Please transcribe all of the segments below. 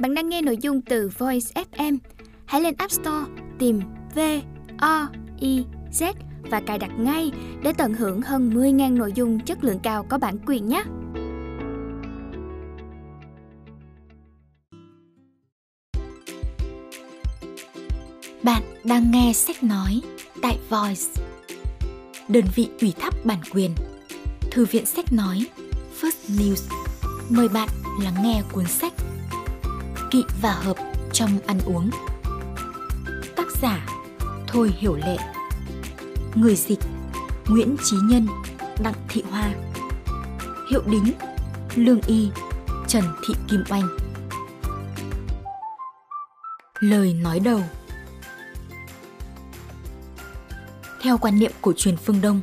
Bạn đang nghe nội dung từ Voice FM. Hãy lên App Store, tìm V O I Z và cài đặt ngay để tận hưởng hơn 10.000 nội dung chất lượng cao có bản quyền nhé. Bạn đang nghe sách nói tại Voice. Đơn vị ủy thác bản quyền. Thư viện sách nói First News. Mời bạn lắng nghe cuốn sách Kỵ và hợp trong ăn uống. Tác giả Thôi Hiểu Lệ. Người dịch Nguyễn Chí Nhân, Đặng Thị Hoa. Hiệu đính Lương Y, Trần Thị Kim Oanh. Lời nói đầu Theo quan niệm của truyền phương Đông,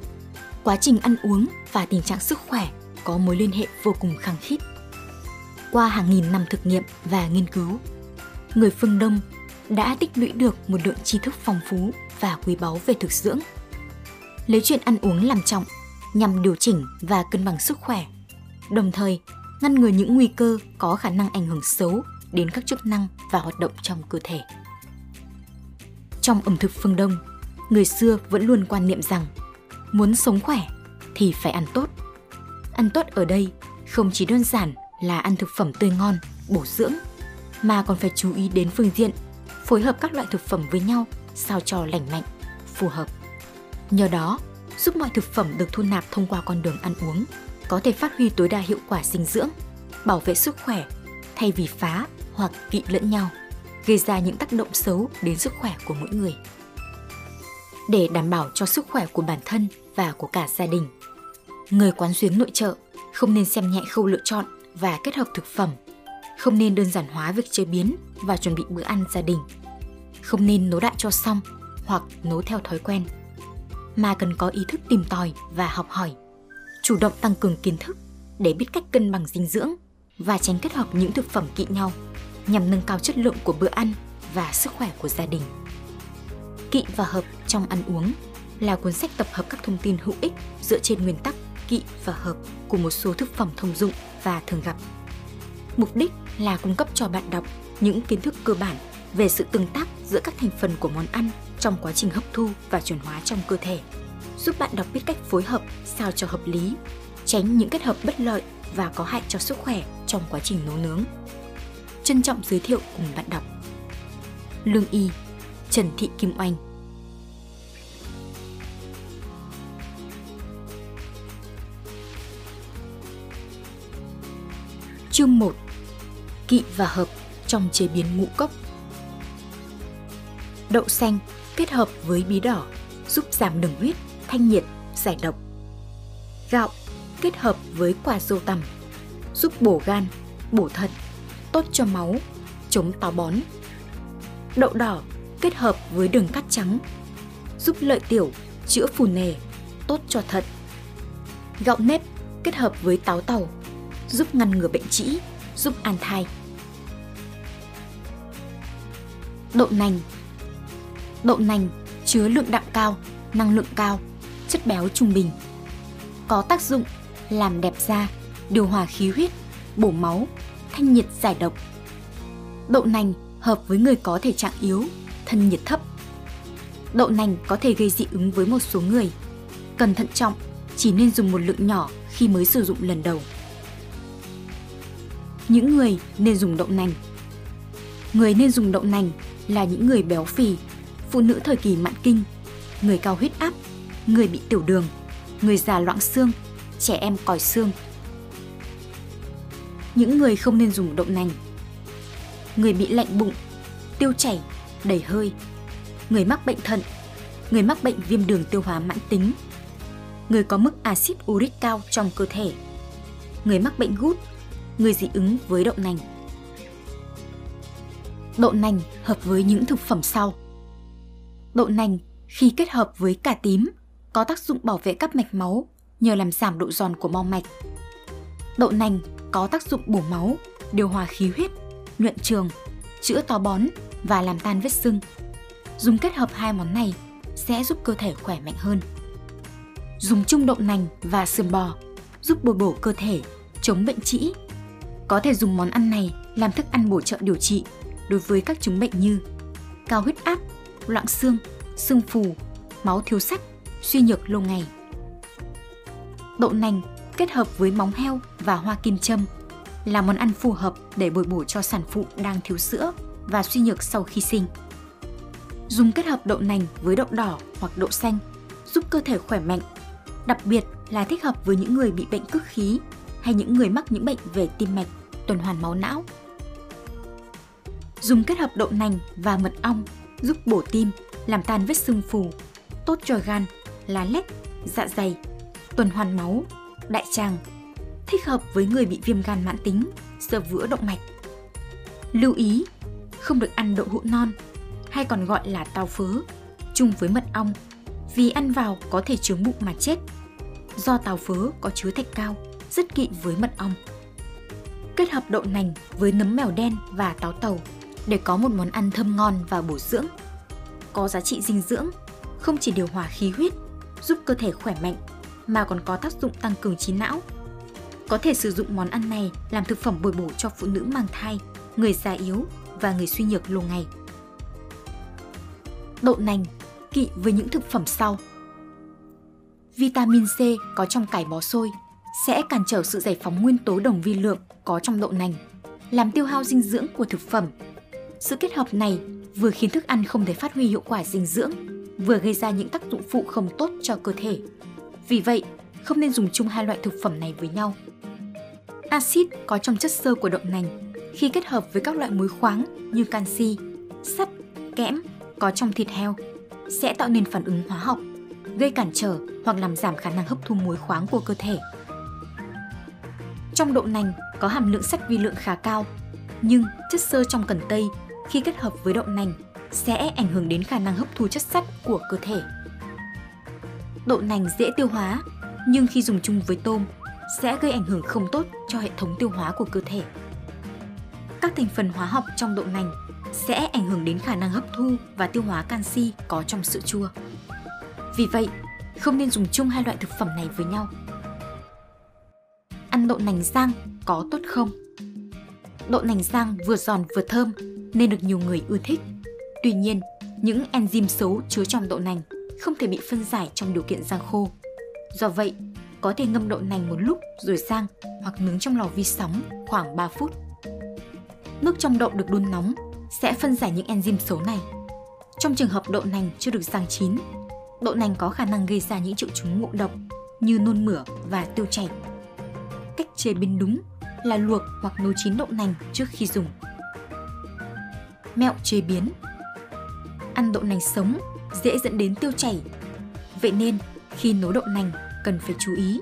quá trình ăn uống và tình trạng sức khỏe có mối liên hệ vô cùng khăng khít. Qua hàng nghìn năm thực nghiệm và nghiên cứu, người phương Đông đã tích lũy được một lượng tri thức phong phú và quý báu về thực dưỡng. Lấy chuyện ăn uống làm trọng nhằm điều chỉnh và cân bằng sức khỏe, đồng thời ngăn ngừa những nguy cơ có khả năng ảnh hưởng xấu đến các chức năng và hoạt động trong cơ thể. Trong ẩm thực phương Đông, người xưa vẫn luôn quan niệm rằng muốn sống khỏe thì phải ăn tốt. Ăn tốt ở đây không chỉ đơn giản là ăn thực phẩm tươi ngon, bổ dưỡng, mà còn phải chú ý đến phương diện phối hợp các loại thực phẩm với nhau sao cho lành mạnh, phù hợp. Nhờ đó, giúp mọi thực phẩm được thu nạp thông qua con đường ăn uống có thể phát huy tối đa hiệu quả dinh dưỡng, bảo vệ sức khỏe thay vì phá hoặc kỵ lẫn nhau, gây ra những tác động xấu đến sức khỏe của mỗi người để đảm bảo cho sức khỏe của bản thân và của cả gia đình. Người quán xuyến nội trợ không nên xem nhẹ khâu lựa chọn và kết hợp thực phẩm, không nên đơn giản hóa việc chế biến và chuẩn bị bữa ăn gia đình, không nên nấu đại cho xong hoặc nấu theo thói quen, mà cần có ý thức tìm tòi và học hỏi, chủ động tăng cường kiến thức để biết cách cân bằng dinh dưỡng và tránh kết hợp những thực phẩm kỵ nhau nhằm nâng cao chất lượng của bữa ăn và sức khỏe của gia đình. Kỵ và hợp trong ăn uống là cuốn sách tập hợp các thông tin hữu ích dựa trên nguyên tắc kỵ và hợp của một số thực phẩm thông dụng và thường gặp. Mục đích là cung cấp cho bạn đọc những kiến thức cơ bản về sự tương tác giữa các thành phần của món ăn trong quá trình hấp thu và chuyển hóa trong cơ thể, giúp bạn đọc biết cách phối hợp sao cho hợp lý, tránh những kết hợp bất lợi và có hại cho sức khỏe trong quá trình nấu nướng. Trân trọng giới thiệu cùng bạn đọc. Lương Y Trần Thị Kim Oanh. Chương 1 Kỵ và hợp trong chế biến ngũ cốc Đậu xanh kết hợp với bí đỏ giúp giảm đường huyết, thanh nhiệt, giải độc. Gạo kết hợp với quả dâu tằm giúp bổ gan, bổ thận, tốt cho máu, chống táo bón. Đậu đỏ kết hợp với đường cát trắng, giúp lợi tiểu, chữa phù nề, tốt cho thận. Gạo nếp kết hợp với táo tàu, giúp ngăn ngừa bệnh trĩ, giúp an thai. Đậu nành Đậu nành chứa lượng đạm cao, năng lượng cao, chất béo trung bình. Có tác dụng làm đẹp da, điều hòa khí huyết, bổ máu, thanh nhiệt giải độc. Đậu nành hợp với người có thể trạng yếu, thân nhiệt thấp. Đậu nành có thể gây dị ứng với một số người. Cần thận trọng, chỉ nên dùng một lượng nhỏ khi mới sử dụng lần đầu. Những người nên dùng đậu nành. Người nên dùng đậu nành là những người béo phì, phụ nữ thời kỳ mãn kinh, người cao huyết áp, người bị tiểu đường, người già loãng xương, trẻ em còi xương. Những người không nên dùng đậu nành. Người bị lạnh bụng, tiêu chảy, đầy hơi, người mắc bệnh thận, người mắc bệnh viêm đường tiêu hóa mãn tính, người có mức axit uric cao trong cơ thể, người mắc bệnh gút, người dị ứng với đậu nành. Đậu nành hợp với những thực phẩm sau. Đậu nành khi kết hợp với cà tím có tác dụng bảo vệ các mạch máu nhờ làm giảm độ giòn của mau mạch. Đậu nành có tác dụng bổ máu, điều hòa khí huyết, nhuận trường, chữa táo bón và làm tan vết sưng. Dùng kết hợp hai món này sẽ giúp cơ thể khỏe mạnh hơn. Dùng chung đậu nành và sườn bò giúp bồi bổ cơ thể, chống bệnh trĩ. Có thể dùng món ăn này làm thức ăn bổ trợ điều trị đối với các chứng bệnh như cao huyết áp, loãng xương, xương phù, máu thiếu sắt, suy nhược lâu ngày. Đậu nành kết hợp với móng heo và hoa kim châm là món ăn phù hợp để bồi bổ cho sản phụ đang thiếu sữa và suy nhược sau khi sinh. Dùng kết hợp đậu nành với đậu đỏ hoặc đậu xanh giúp cơ thể khỏe mạnh, đặc biệt là thích hợp với những người bị bệnh cức khí hay những người mắc những bệnh về tim mạch, tuần hoàn máu não. Dùng kết hợp đậu nành và mật ong giúp bổ tim, làm tan vết sưng phù, tốt cho gan, lá lách, dạ dày, tuần hoàn máu, đại tràng, thích hợp với người bị viêm gan mãn tính, sơ vữa động mạch. Lưu ý, không được ăn đậu hũ non hay còn gọi là tàu phớ chung với mật ong vì ăn vào có thể chướng bụng mà chết. Do tàu phớ có chứa thạch cao, rất kỵ với mật ong. Kết hợp đậu nành với nấm mèo đen và táo tàu để có một món ăn thơm ngon và bổ dưỡng. Có giá trị dinh dưỡng, không chỉ điều hòa khí huyết, giúp cơ thể khỏe mạnh mà còn có tác dụng tăng cường trí não. Có thể sử dụng món ăn này làm thực phẩm bồi bổ cho phụ nữ mang thai, người già yếu và người suy nhược lâu ngày. Đậu nành kỵ với những thực phẩm sau. Vitamin C có trong cải bó xôi sẽ cản trở sự giải phóng nguyên tố đồng vi lượng có trong đậu nành, làm tiêu hao dinh dưỡng của thực phẩm. Sự kết hợp này vừa khiến thức ăn không thể phát huy hiệu quả dinh dưỡng, vừa gây ra những tác dụng phụ không tốt cho cơ thể. Vì vậy, không nên dùng chung hai loại thực phẩm này với nhau. Axit có trong chất xơ của đậu nành khi kết hợp với các loại muối khoáng như canxi, sắt, kẽm có trong thịt heo sẽ tạo nên phản ứng hóa học, gây cản trở hoặc làm giảm khả năng hấp thu muối khoáng của cơ thể. Trong đậu nành có hàm lượng sắt vi lượng khá cao, nhưng chất xơ trong cần tây khi kết hợp với đậu nành sẽ ảnh hưởng đến khả năng hấp thu chất sắt của cơ thể. Đậu nành dễ tiêu hóa, nhưng khi dùng chung với tôm sẽ gây ảnh hưởng không tốt cho hệ thống tiêu hóa của cơ thể. Các thành phần hóa học trong đậu nành sẽ ảnh hưởng đến khả năng hấp thu và tiêu hóa canxi có trong sữa chua. Vì vậy, không nên dùng chung hai loại thực phẩm này với nhau. Ăn đậu nành rang có tốt không? Đậu nành rang vừa giòn vừa thơm nên được nhiều người ưa thích. Tuy nhiên, những enzyme xấu chứa trong đậu nành không thể bị phân giải trong điều kiện rang khô. Do vậy, có thể ngâm đậu nành một lúc rồi rang hoặc nướng trong lò vi sóng khoảng 3 phút. Nước trong đậu được đun nóng sẽ phân giải những enzyme xấu này. Trong trường hợp đậu nành chưa được rang chín, đậu nành có khả năng gây ra những triệu chứng ngộ độc như nôn mửa và tiêu chảy. Cách chế biến đúng là luộc hoặc nấu chín đậu nành trước khi dùng. Mẹo chế biến Ăn đậu nành sống dễ dẫn đến tiêu chảy. Vậy nên, khi nấu đậu nành cần phải chú ý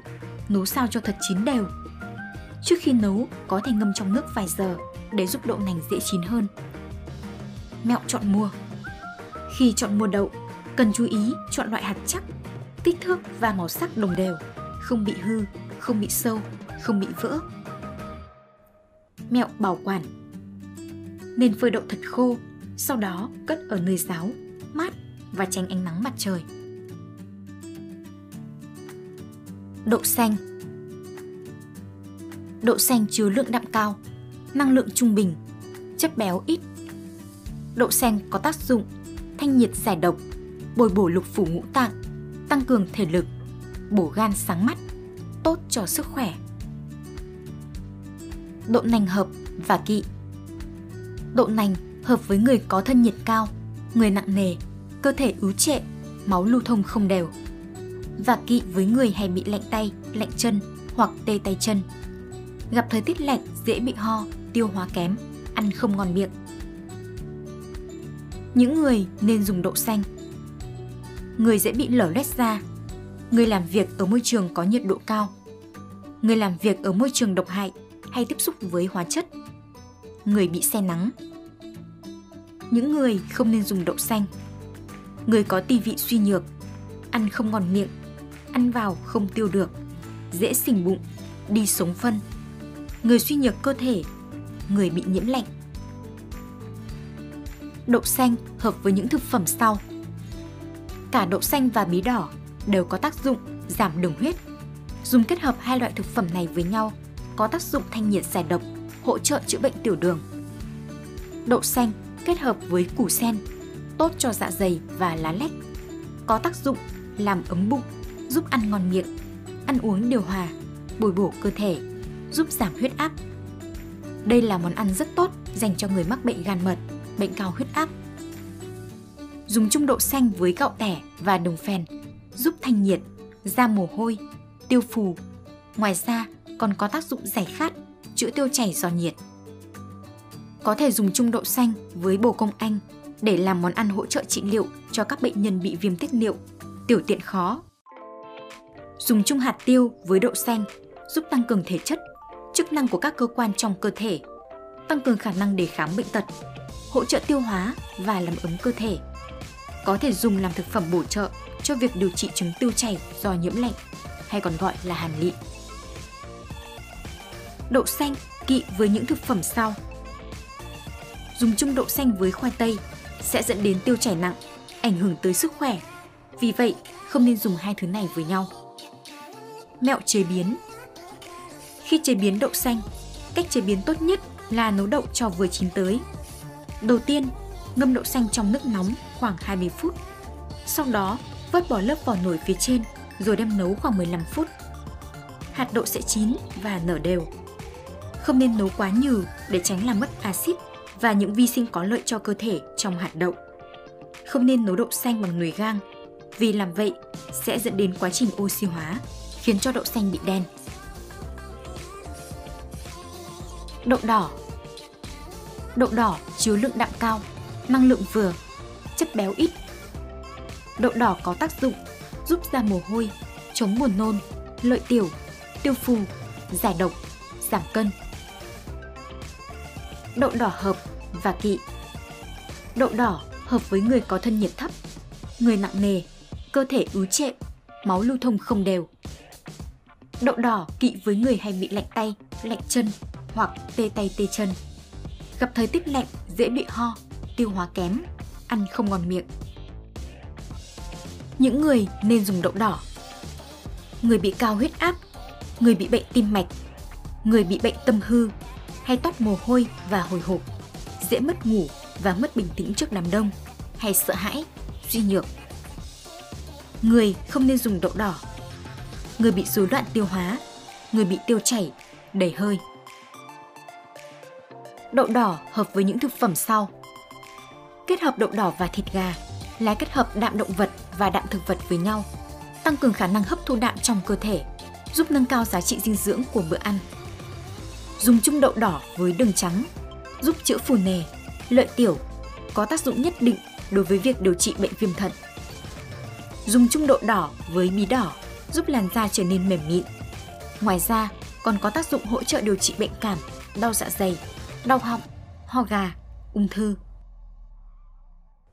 nấu sao cho thật chín đều. Trước khi nấu, có thể ngâm trong nước vài giờ để giúp đậu nành dễ chín hơn mẹo chọn mua. Khi chọn mua đậu, cần chú ý chọn loại hạt chắc, kích thước và màu sắc đồng đều, không bị hư, không bị sâu, không bị vỡ. Mẹo bảo quản Nên phơi đậu thật khô, sau đó cất ở nơi ráo, mát và tránh ánh nắng mặt trời. Đậu xanh Đậu xanh chứa lượng đạm cao, năng lượng trung bình, chất béo ít Đậu xanh có tác dụng thanh nhiệt giải độc, bồi bổ lục phủ ngũ tạng, tăng cường thể lực, bổ gan sáng mắt, tốt cho sức khỏe. Đậu nành hợp và kỵ Đậu nành hợp với người có thân nhiệt cao, người nặng nề, cơ thể ứ trệ, máu lưu thông không đều. Và kỵ với người hay bị lạnh tay, lạnh chân hoặc tê tay chân. Gặp thời tiết lạnh dễ bị ho, tiêu hóa kém, ăn không ngon miệng những người nên dùng đậu xanh. Người dễ bị lở loét da, người làm việc ở môi trường có nhiệt độ cao, người làm việc ở môi trường độc hại hay tiếp xúc với hóa chất, người bị say nắng. Những người không nên dùng đậu xanh. Người có tỳ vị suy nhược, ăn không ngon miệng, ăn vào không tiêu được, dễ sình bụng, đi sống phân. Người suy nhược cơ thể, người bị nhiễm lạnh đậu xanh hợp với những thực phẩm sau. Cả đậu xanh và bí đỏ đều có tác dụng giảm đường huyết. Dùng kết hợp hai loại thực phẩm này với nhau có tác dụng thanh nhiệt giải độc, hỗ trợ chữa bệnh tiểu đường. Đậu xanh kết hợp với củ sen, tốt cho dạ dày và lá lách. Có tác dụng làm ấm bụng, giúp ăn ngon miệng, ăn uống điều hòa, bồi bổ cơ thể, giúp giảm huyết áp. Đây là món ăn rất tốt dành cho người mắc bệnh gan mật, bệnh cao huyết áp. Dùng chung đậu xanh với gạo tẻ và đồng phèn giúp thanh nhiệt, da mồ hôi, tiêu phù. Ngoài ra còn có tác dụng giải khát, chữa tiêu chảy do nhiệt. Có thể dùng chung đậu xanh với bồ công anh để làm món ăn hỗ trợ trị liệu cho các bệnh nhân bị viêm tiết niệu, tiểu tiện khó. Dùng chung hạt tiêu với đậu xanh giúp tăng cường thể chất, chức năng của các cơ quan trong cơ thể, tăng cường khả năng đề kháng bệnh tật, hỗ trợ tiêu hóa và làm ấm cơ thể. Có thể dùng làm thực phẩm bổ trợ cho việc điều trị chứng tiêu chảy do nhiễm lạnh, hay còn gọi là hàn lị. Đậu xanh kỵ với những thực phẩm sau. Dùng chung đậu xanh với khoai tây sẽ dẫn đến tiêu chảy nặng, ảnh hưởng tới sức khỏe. Vì vậy, không nên dùng hai thứ này với nhau. Mẹo chế biến Khi chế biến đậu xanh, cách chế biến tốt nhất là nấu đậu cho vừa chín tới. Đầu tiên, ngâm đậu xanh trong nước nóng khoảng 20 phút. Sau đó, vớt bỏ lớp vỏ nổi phía trên rồi đem nấu khoảng 15 phút. Hạt đậu sẽ chín và nở đều. Không nên nấu quá nhừ để tránh làm mất axit và những vi sinh có lợi cho cơ thể trong hạt đậu. Không nên nấu đậu xanh bằng nồi gang vì làm vậy sẽ dẫn đến quá trình oxy hóa, khiến cho đậu xanh bị đen. Đậu đỏ Đậu đỏ chứa lượng đạm cao, năng lượng vừa, chất béo ít. Đậu đỏ có tác dụng giúp da mồ hôi, chống buồn nôn, lợi tiểu, tiêu phù, giải độc, giảm cân. Đậu đỏ hợp và kỵ Đậu đỏ hợp với người có thân nhiệt thấp, người nặng nề, cơ thể ứ trệ, máu lưu thông không đều. Đậu đỏ kỵ với người hay bị lạnh tay, lạnh chân hoặc tê tay tê chân. Gặp thời tiết lạnh dễ bị ho, tiêu hóa kém, ăn không ngon miệng. Những người nên dùng đậu đỏ. Người bị cao huyết áp, người bị bệnh tim mạch, người bị bệnh tâm hư hay toát mồ hôi và hồi hộp, dễ mất ngủ và mất bình tĩnh trước đám đông hay sợ hãi, suy nhược. Người không nên dùng đậu đỏ. Người bị rối loạn tiêu hóa, người bị tiêu chảy, đầy hơi. Đậu đỏ hợp với những thực phẩm sau. Kết hợp đậu đỏ và thịt gà là kết hợp đạm động vật và đạm thực vật với nhau, tăng cường khả năng hấp thu đạm trong cơ thể, giúp nâng cao giá trị dinh dưỡng của bữa ăn. Dùng chung đậu đỏ với đường trắng, giúp chữa phù nề, lợi tiểu, có tác dụng nhất định đối với việc điều trị bệnh viêm thận. Dùng chung đậu đỏ với bí đỏ giúp làn da trở nên mềm mịn. Ngoài ra, còn có tác dụng hỗ trợ điều trị bệnh cảm, đau dạ dày, đau họng, ho gà, ung thư.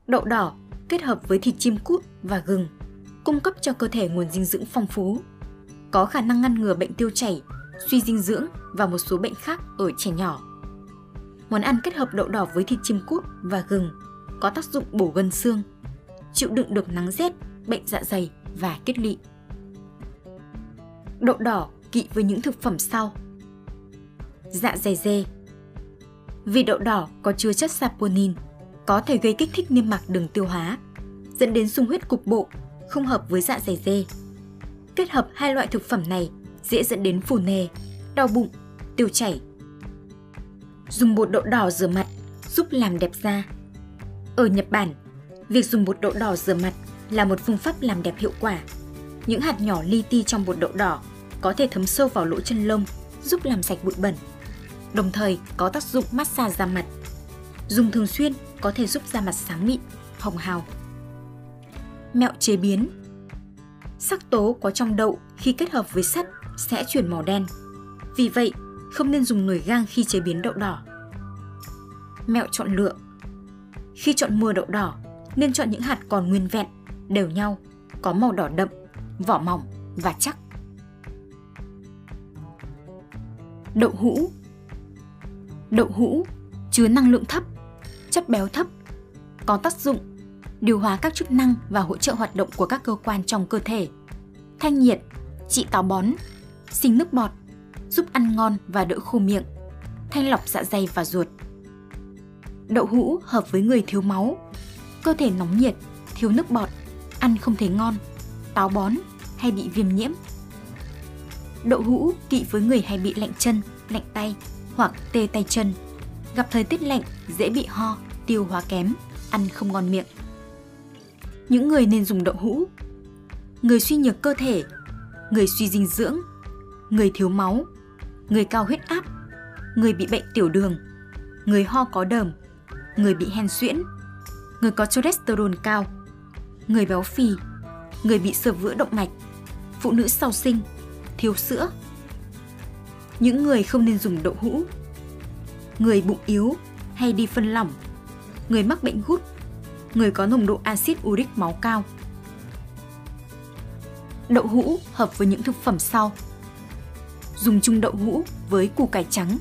Đậu đỏ kết hợp với thịt chim cút và gừng, cung cấp cho cơ thể nguồn dinh dưỡng phong phú, có khả năng ngăn ngừa bệnh tiêu chảy, suy dinh dưỡng và một số bệnh khác ở trẻ nhỏ. Món ăn kết hợp đậu đỏ với thịt chim cút và gừng có tác dụng bổ gân xương, chịu đựng được nắng rét, bệnh dạ dày và kết lị. Đậu đỏ kỵ với những thực phẩm sau. Dạ dày dê Vì đậu đỏ có chứa chất saponin, có thể gây kích thích niêm mạc đường tiêu hóa, dẫn đến sung huyết cục bộ, không hợp với dạ dày dê. Kết hợp hai loại thực phẩm này dễ dẫn đến phù nề, đau bụng, tiêu chảy. Dùng bột đậu đỏ rửa mặt giúp làm đẹp da. Ở Nhật Bản, việc dùng bột đậu đỏ rửa mặt là một phương pháp làm đẹp hiệu quả. Những hạt nhỏ li ti trong bột đậu đỏ có thể thấm sâu vào lỗ chân lông, giúp làm sạch bụi bẩn. Đồng thời có tác dụng massage da mặt. Dùng thường xuyên có thể giúp da mặt sáng mịn, hồng hào. Mẹo chế biến Sắc tố có trong đậu khi kết hợp với sắt sẽ chuyển màu đen. Vì vậy, không nên dùng nồi gang khi chế biến đậu đỏ. Mẹo chọn lựa Khi chọn mua đậu đỏ, nên chọn những hạt còn nguyên vẹn, đều nhau, có màu đỏ đậm, vỏ mỏng và chắc. Đậu hũ Đậu hũ chứa năng lượng thấp chất béo thấp, có tác dụng điều hòa các chức năng và hỗ trợ hoạt động của các cơ quan trong cơ thể, thanh nhiệt, trị táo bón, sinh nước bọt, giúp ăn ngon và đỡ khô miệng, thanh lọc dạ dày và ruột. Đậu hũ hợp với người thiếu máu, cơ thể nóng nhiệt, thiếu nước bọt, ăn không thấy ngon, táo bón hay bị viêm nhiễm. Đậu hũ kỵ với người hay bị lạnh chân, lạnh tay hoặc tê tay chân. Gặp thời tiết lạnh dễ bị ho, tiêu hóa kém, ăn không ngon miệng. Những người nên dùng đậu hũ. Người suy nhược cơ thể, người suy dinh dưỡng, người thiếu máu, người cao huyết áp, người bị bệnh tiểu đường, người ho có đờm, người bị hen suyễn, người có cholesterol cao, người béo phì, người bị sơ vữa động mạch, phụ nữ sau sinh, thiếu sữa. Những người không nên dùng đậu hũ. Người bụng yếu hay đi phân lỏng, người mắc bệnh gút, người có nồng độ axit uric máu cao. Đậu hũ hợp với những thực phẩm sau. Dùng chung đậu hũ với củ cải trắng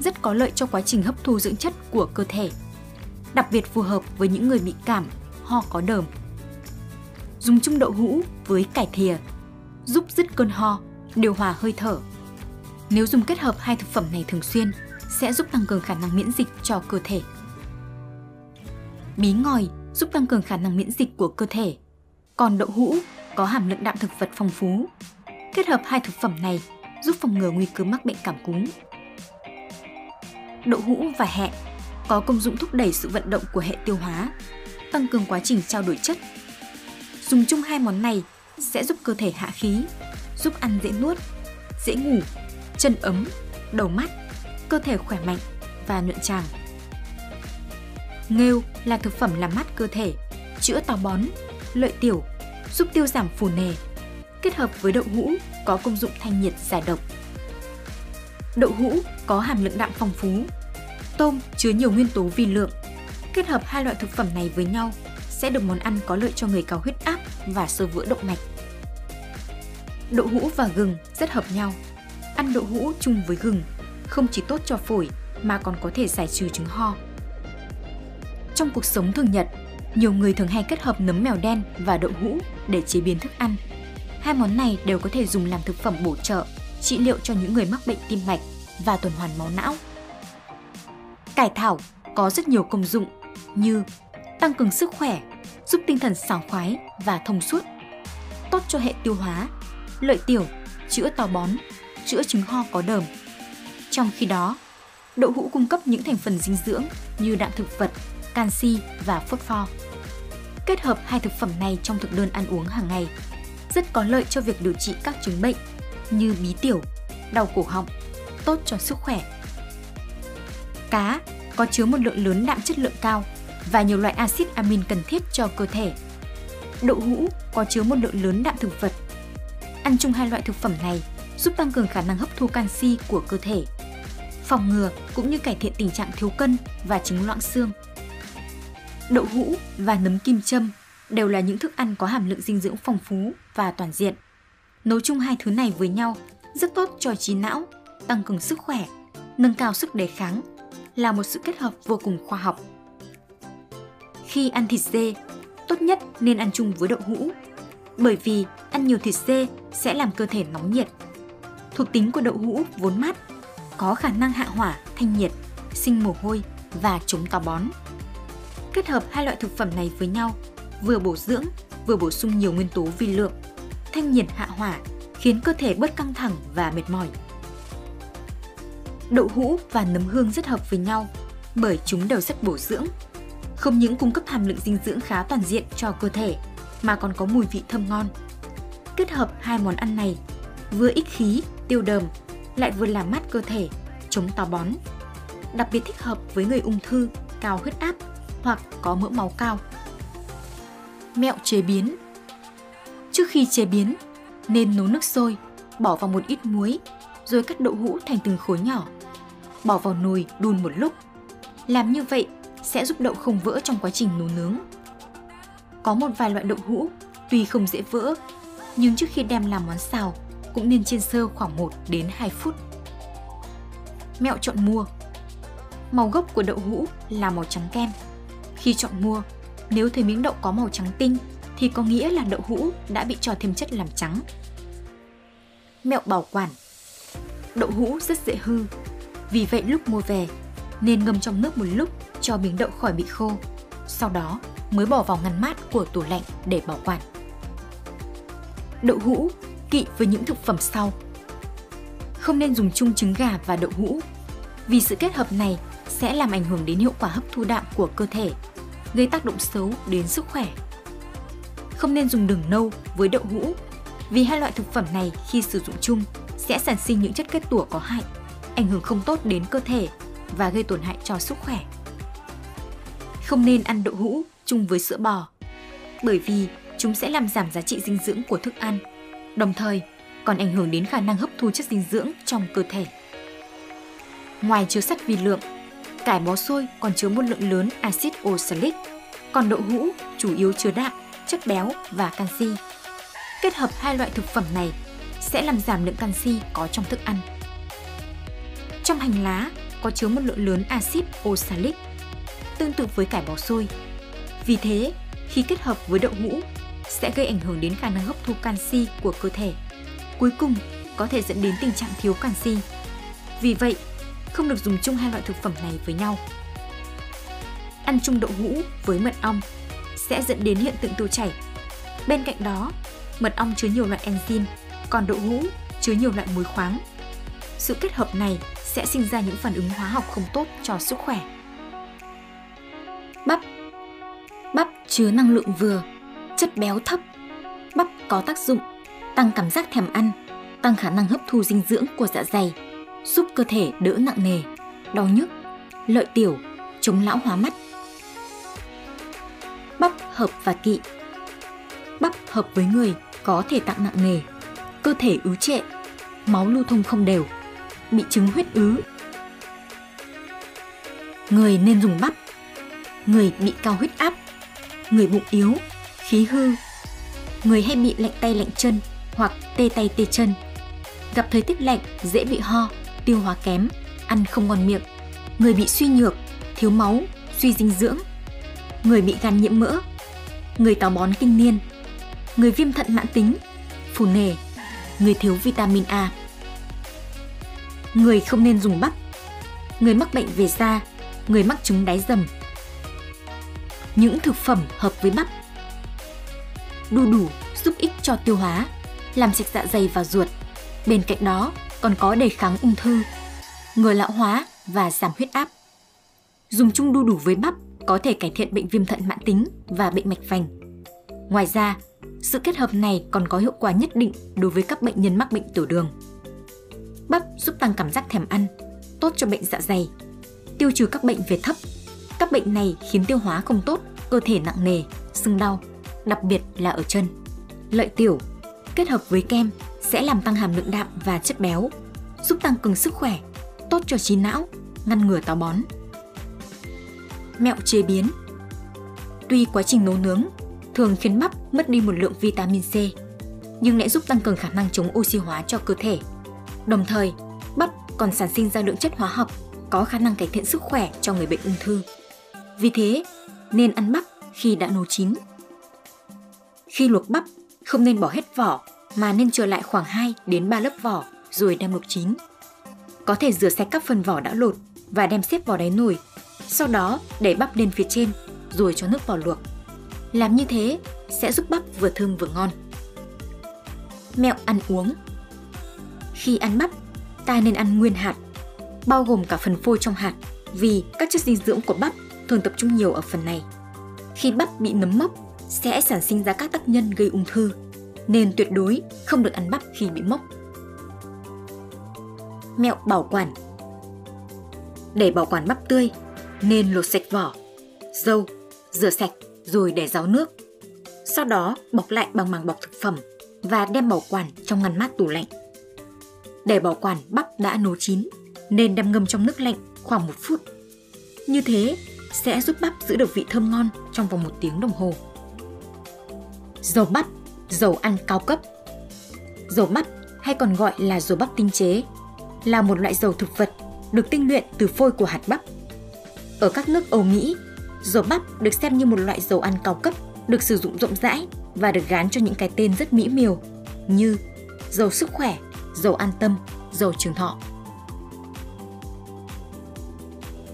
rất có lợi cho quá trình hấp thu dưỡng chất của cơ thể. Đặc biệt phù hợp với những người bị cảm, ho có đờm. Dùng chung đậu hũ với cải thìa giúp dứt cơn ho, điều hòa hơi thở. Nếu dùng kết hợp hai thực phẩm này thường xuyên, sẽ giúp tăng cường khả năng miễn dịch cho cơ thể. Bí ngòi giúp tăng cường khả năng miễn dịch của cơ thể. Còn đậu hũ có hàm lượng đạm thực vật phong phú. Kết hợp hai thực phẩm này giúp phòng ngừa nguy cơ mắc bệnh cảm cúm. Đậu hũ và hẹ có công dụng thúc đẩy sự vận động của hệ tiêu hóa, tăng cường quá trình trao đổi chất. Dùng chung hai món này sẽ giúp cơ thể hạ khí, giúp ăn dễ nuốt, dễ ngủ, chân ấm, đầu mắt, cơ thể khỏe mạnh và nhuận tràng. Nghêu là thực phẩm làm mát cơ thể, chữa táo bón, lợi tiểu, giúp tiêu giảm phù nề. Kết hợp với đậu hũ có công dụng thanh nhiệt giải độc. Đậu hũ có hàm lượng đạm phong phú. Tôm chứa nhiều nguyên tố vi lượng. Kết hợp hai loại thực phẩm này với nhau sẽ được món ăn có lợi cho người cao huyết áp và sơ vữa động mạch. Đậu hũ và gừng rất hợp nhau. Ăn đậu hũ chung với gừng không chỉ tốt cho phổi mà còn có thể giải trừ chứng ho. Trong cuộc sống thường nhật, nhiều người thường hay kết hợp nấm mèo đen và đậu hũ để chế biến thức ăn. Hai món này đều có thể dùng làm thực phẩm bổ trợ, trị liệu cho những người mắc bệnh tim mạch và tuần hoàn máu não. Cải thảo có rất nhiều công dụng như tăng cường sức khỏe, giúp tinh thần sảng khoái và thông suốt, tốt cho hệ tiêu hóa, lợi tiểu, chữa táo bón, chữa chứng ho có đờm. Trong khi đó, đậu hũ cung cấp những thành phần dinh dưỡng như đạm thực vật, canxi và phốt pho. Kết hợp hai thực phẩm này trong thực đơn ăn uống hàng ngày rất có lợi cho việc điều trị các chứng bệnh như bí tiểu, đau cổ họng, tốt cho sức khỏe. Cá có chứa một lượng lớn đạm chất lượng cao và nhiều loại axit amin cần thiết cho cơ thể. Đậu hũ có chứa một lượng lớn đạm thực vật. Ăn chung hai loại thực phẩm này giúp tăng cường khả năng hấp thu canxi của cơ thể, phòng ngừa cũng như cải thiện tình trạng thiếu cân và chứng loãng xương. Đậu hũ và nấm kim châm đều là những thức ăn có hàm lượng dinh dưỡng phong phú và toàn diện. Nấu chung hai thứ này với nhau rất tốt cho trí não, tăng cường sức khỏe, nâng cao sức đề kháng, là một sự kết hợp vô cùng khoa học. Khi ăn thịt dê, tốt nhất nên ăn chung với đậu hũ, bởi vì ăn nhiều thịt dê sẽ làm cơ thể nóng nhiệt. Thuộc tính của đậu hũ vốn mát, có khả năng hạ hỏa, thanh nhiệt, sinh mồ hôi và chống táo bón. Kết hợp hai loại thực phẩm này với nhau, vừa bổ dưỡng, vừa bổ sung nhiều nguyên tố vi lượng, thanh nhiệt hạ hỏa, khiến cơ thể bớt căng thẳng và mệt mỏi. Đậu hũ và nấm hương rất hợp với nhau bởi chúng đều rất bổ dưỡng. Không những cung cấp hàm lượng dinh dưỡng khá toàn diện cho cơ thể mà còn có mùi vị thơm ngon. Kết hợp hai món ăn này, vừa ích khí, tiêu đờm, lại vừa làm mát cơ thể, chống táo bón. Đặc biệt thích hợp với người ung thư, cao huyết áp hoặc có mỡ máu cao. Mẹo chế biến Trước khi chế biến, nên nấu nước sôi, bỏ vào một ít muối, rồi cắt đậu hũ thành từng khối nhỏ. Bỏ vào nồi đun một lúc. Làm như vậy sẽ giúp đậu không vỡ trong quá trình nấu nướng. Có một vài loại đậu hũ tuy không dễ vỡ, nhưng trước khi đem làm món xào cũng nên chiên sơ khoảng 1 đến 2 phút. Mẹo chọn mua Màu gốc của đậu hũ là màu trắng kem. Khi chọn mua, nếu thấy miếng đậu có màu trắng tinh thì có nghĩa là đậu hũ đã bị cho thêm chất làm trắng. Mẹo bảo quản Đậu hũ rất dễ hư. Vì vậy lúc mua về, nên ngâm trong nước một lúc cho miếng đậu khỏi bị khô. Sau đó mới bỏ vào ngăn mát của tủ lạnh để bảo quản. Đậu hũ kỵ với những thực phẩm sau. Không nên dùng chung trứng gà và đậu hũ, vì sự kết hợp này sẽ làm ảnh hưởng đến hiệu quả hấp thu đạm của cơ thể, gây tác động xấu đến sức khỏe. Không nên dùng đường nâu với đậu hũ, vì hai loại thực phẩm này khi sử dụng chung sẽ sản sinh những chất kết tủa có hại, ảnh hưởng không tốt đến cơ thể và gây tổn hại cho sức khỏe. Không nên ăn đậu hũ chung với sữa bò, bởi vì chúng sẽ làm giảm giá trị dinh dưỡng của thức ăn, đồng thời còn ảnh hưởng đến khả năng hấp thu chất dinh dưỡng trong cơ thể. Ngoài chứa sắt vi lượng, cải bó xôi còn chứa một lượng lớn axit oxalic, còn đậu hũ chủ yếu chứa đạm, chất béo và canxi. Kết hợp hai loại thực phẩm này sẽ làm giảm lượng canxi có trong thức ăn. Trong hành lá có chứa một lượng lớn axit oxalic, tương tự với cải bó xôi. Vì thế, khi kết hợp với đậu hũ sẽ gây ảnh hưởng đến khả năng hấp thu canxi của cơ thể. Cuối cùng, có thể dẫn đến tình trạng thiếu canxi. Vì vậy, không được dùng chung hai loại thực phẩm này với nhau. Ăn chung đậu hũ với mật ong sẽ dẫn đến hiện tượng tiêu chảy. Bên cạnh đó, mật ong chứa nhiều loại enzyme, còn đậu hũ chứa nhiều loại muối khoáng. Sự kết hợp này sẽ sinh ra những phản ứng hóa học không tốt cho sức khỏe. Bắp Bắp chứa năng lượng vừa, chất béo thấp. Bắp có tác dụng tăng cảm giác thèm ăn, tăng khả năng hấp thu dinh dưỡng của dạ dày, giúp cơ thể đỡ nặng nề, đau nhức, lợi tiểu, chống lão hóa mắt. Bắp hợp và kỵ Bắp hợp với người có thể tạng nặng nề, cơ thể ứ trệ, máu lưu thông không đều, bị chứng huyết ứ. Người nên dùng bắp. Người bị cao huyết áp, người bụng yếu, khí hư, người hay bị lạnh tay lạnh chân hoặc tê tay tê chân. Gặp thời tiết lạnh dễ bị ho, tiêu hóa kém, ăn không ngon miệng, người bị suy nhược, thiếu máu, suy dinh dưỡng, người bị gan nhiễm mỡ, người táo bón kinh niên, người viêm thận mãn tính, phù nề, người thiếu vitamin A. Người không nên dùng bắp, người mắc bệnh về da, người mắc chứng đáy dầm. Những thực phẩm hợp với bắp đu đủ giúp ích cho tiêu hóa, làm sạch dạ dày và ruột. Bên cạnh đó còn có đề kháng ung thư, ngừa lão hóa và giảm huyết áp. Dùng chung đu đủ với bắp có thể cải thiện bệnh viêm thận mãn tính và bệnh mạch vành. Ngoài ra, sự kết hợp này còn có hiệu quả nhất định đối với các bệnh nhân mắc bệnh tiểu đường. Bắp giúp tăng cảm giác thèm ăn, tốt cho bệnh dạ dày, tiêu trừ các bệnh về thấp. Các bệnh này khiến tiêu hóa không tốt, cơ thể nặng nề, sưng đau, đặc biệt là ở chân. Lợi tiểu kết hợp với kem sẽ làm tăng hàm lượng đạm và chất béo, giúp tăng cường sức khỏe, tốt cho trí não, ngăn ngừa táo bón. Mẹo chế biến Tuy quá trình nấu nướng thường khiến bắp mất đi một lượng vitamin C, nhưng lại giúp tăng cường khả năng chống oxy hóa cho cơ thể. Đồng thời, bắp còn sản sinh ra lượng chất hóa học có khả năng cải thiện sức khỏe cho người bệnh ung thư. Vì thế, nên ăn bắp khi đã nấu chín. Khi luộc bắp, không nên bỏ hết vỏ mà nên chừa lại khoảng 2 đến 3 lớp vỏ rồi đem luộc chín. Có thể rửa sạch các phần vỏ đã lột và đem xếp vào đáy nồi. Sau đó đẩy bắp lên phía trên rồi cho nước vào luộc. Làm như thế sẽ giúp bắp vừa thơm vừa ngon. Mẹo ăn uống Khi ăn bắp, ta nên ăn nguyên hạt, bao gồm cả phần phôi trong hạt vì các chất dinh dưỡng của bắp thường tập trung nhiều ở phần này. Khi bắp bị nấm mốc, sẽ sản sinh ra các tác nhân gây ung thư, nên tuyệt đối không được ăn bắp khi bị mốc. Mẹo bảo quản Để bảo quản bắp tươi, nên lột sạch vỏ, dâu, rửa sạch rồi để ráo nước. Sau đó bọc lại bằng màng bọc thực phẩm và đem bảo quản trong ngăn mát tủ lạnh. Để bảo quản bắp đã nấu chín, nên đem ngâm trong nước lạnh khoảng một phút. Như thế sẽ giúp bắp giữ được vị thơm ngon trong vòng một tiếng đồng hồ. Dầu bắp, dầu ăn cao cấp Dầu bắp hay còn gọi là dầu bắp tinh chế là một loại dầu thực vật được tinh luyện từ phôi của hạt bắp. Ở các nước Âu Mỹ, dầu bắp được xem như một loại dầu ăn cao cấp, được sử dụng rộng rãi và được gán cho những cái tên rất mỹ miều như dầu sức khỏe, dầu an tâm, dầu trường thọ.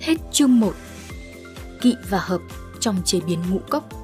Hết chương 1 Kỵ và hợp trong chế biến ngũ cốc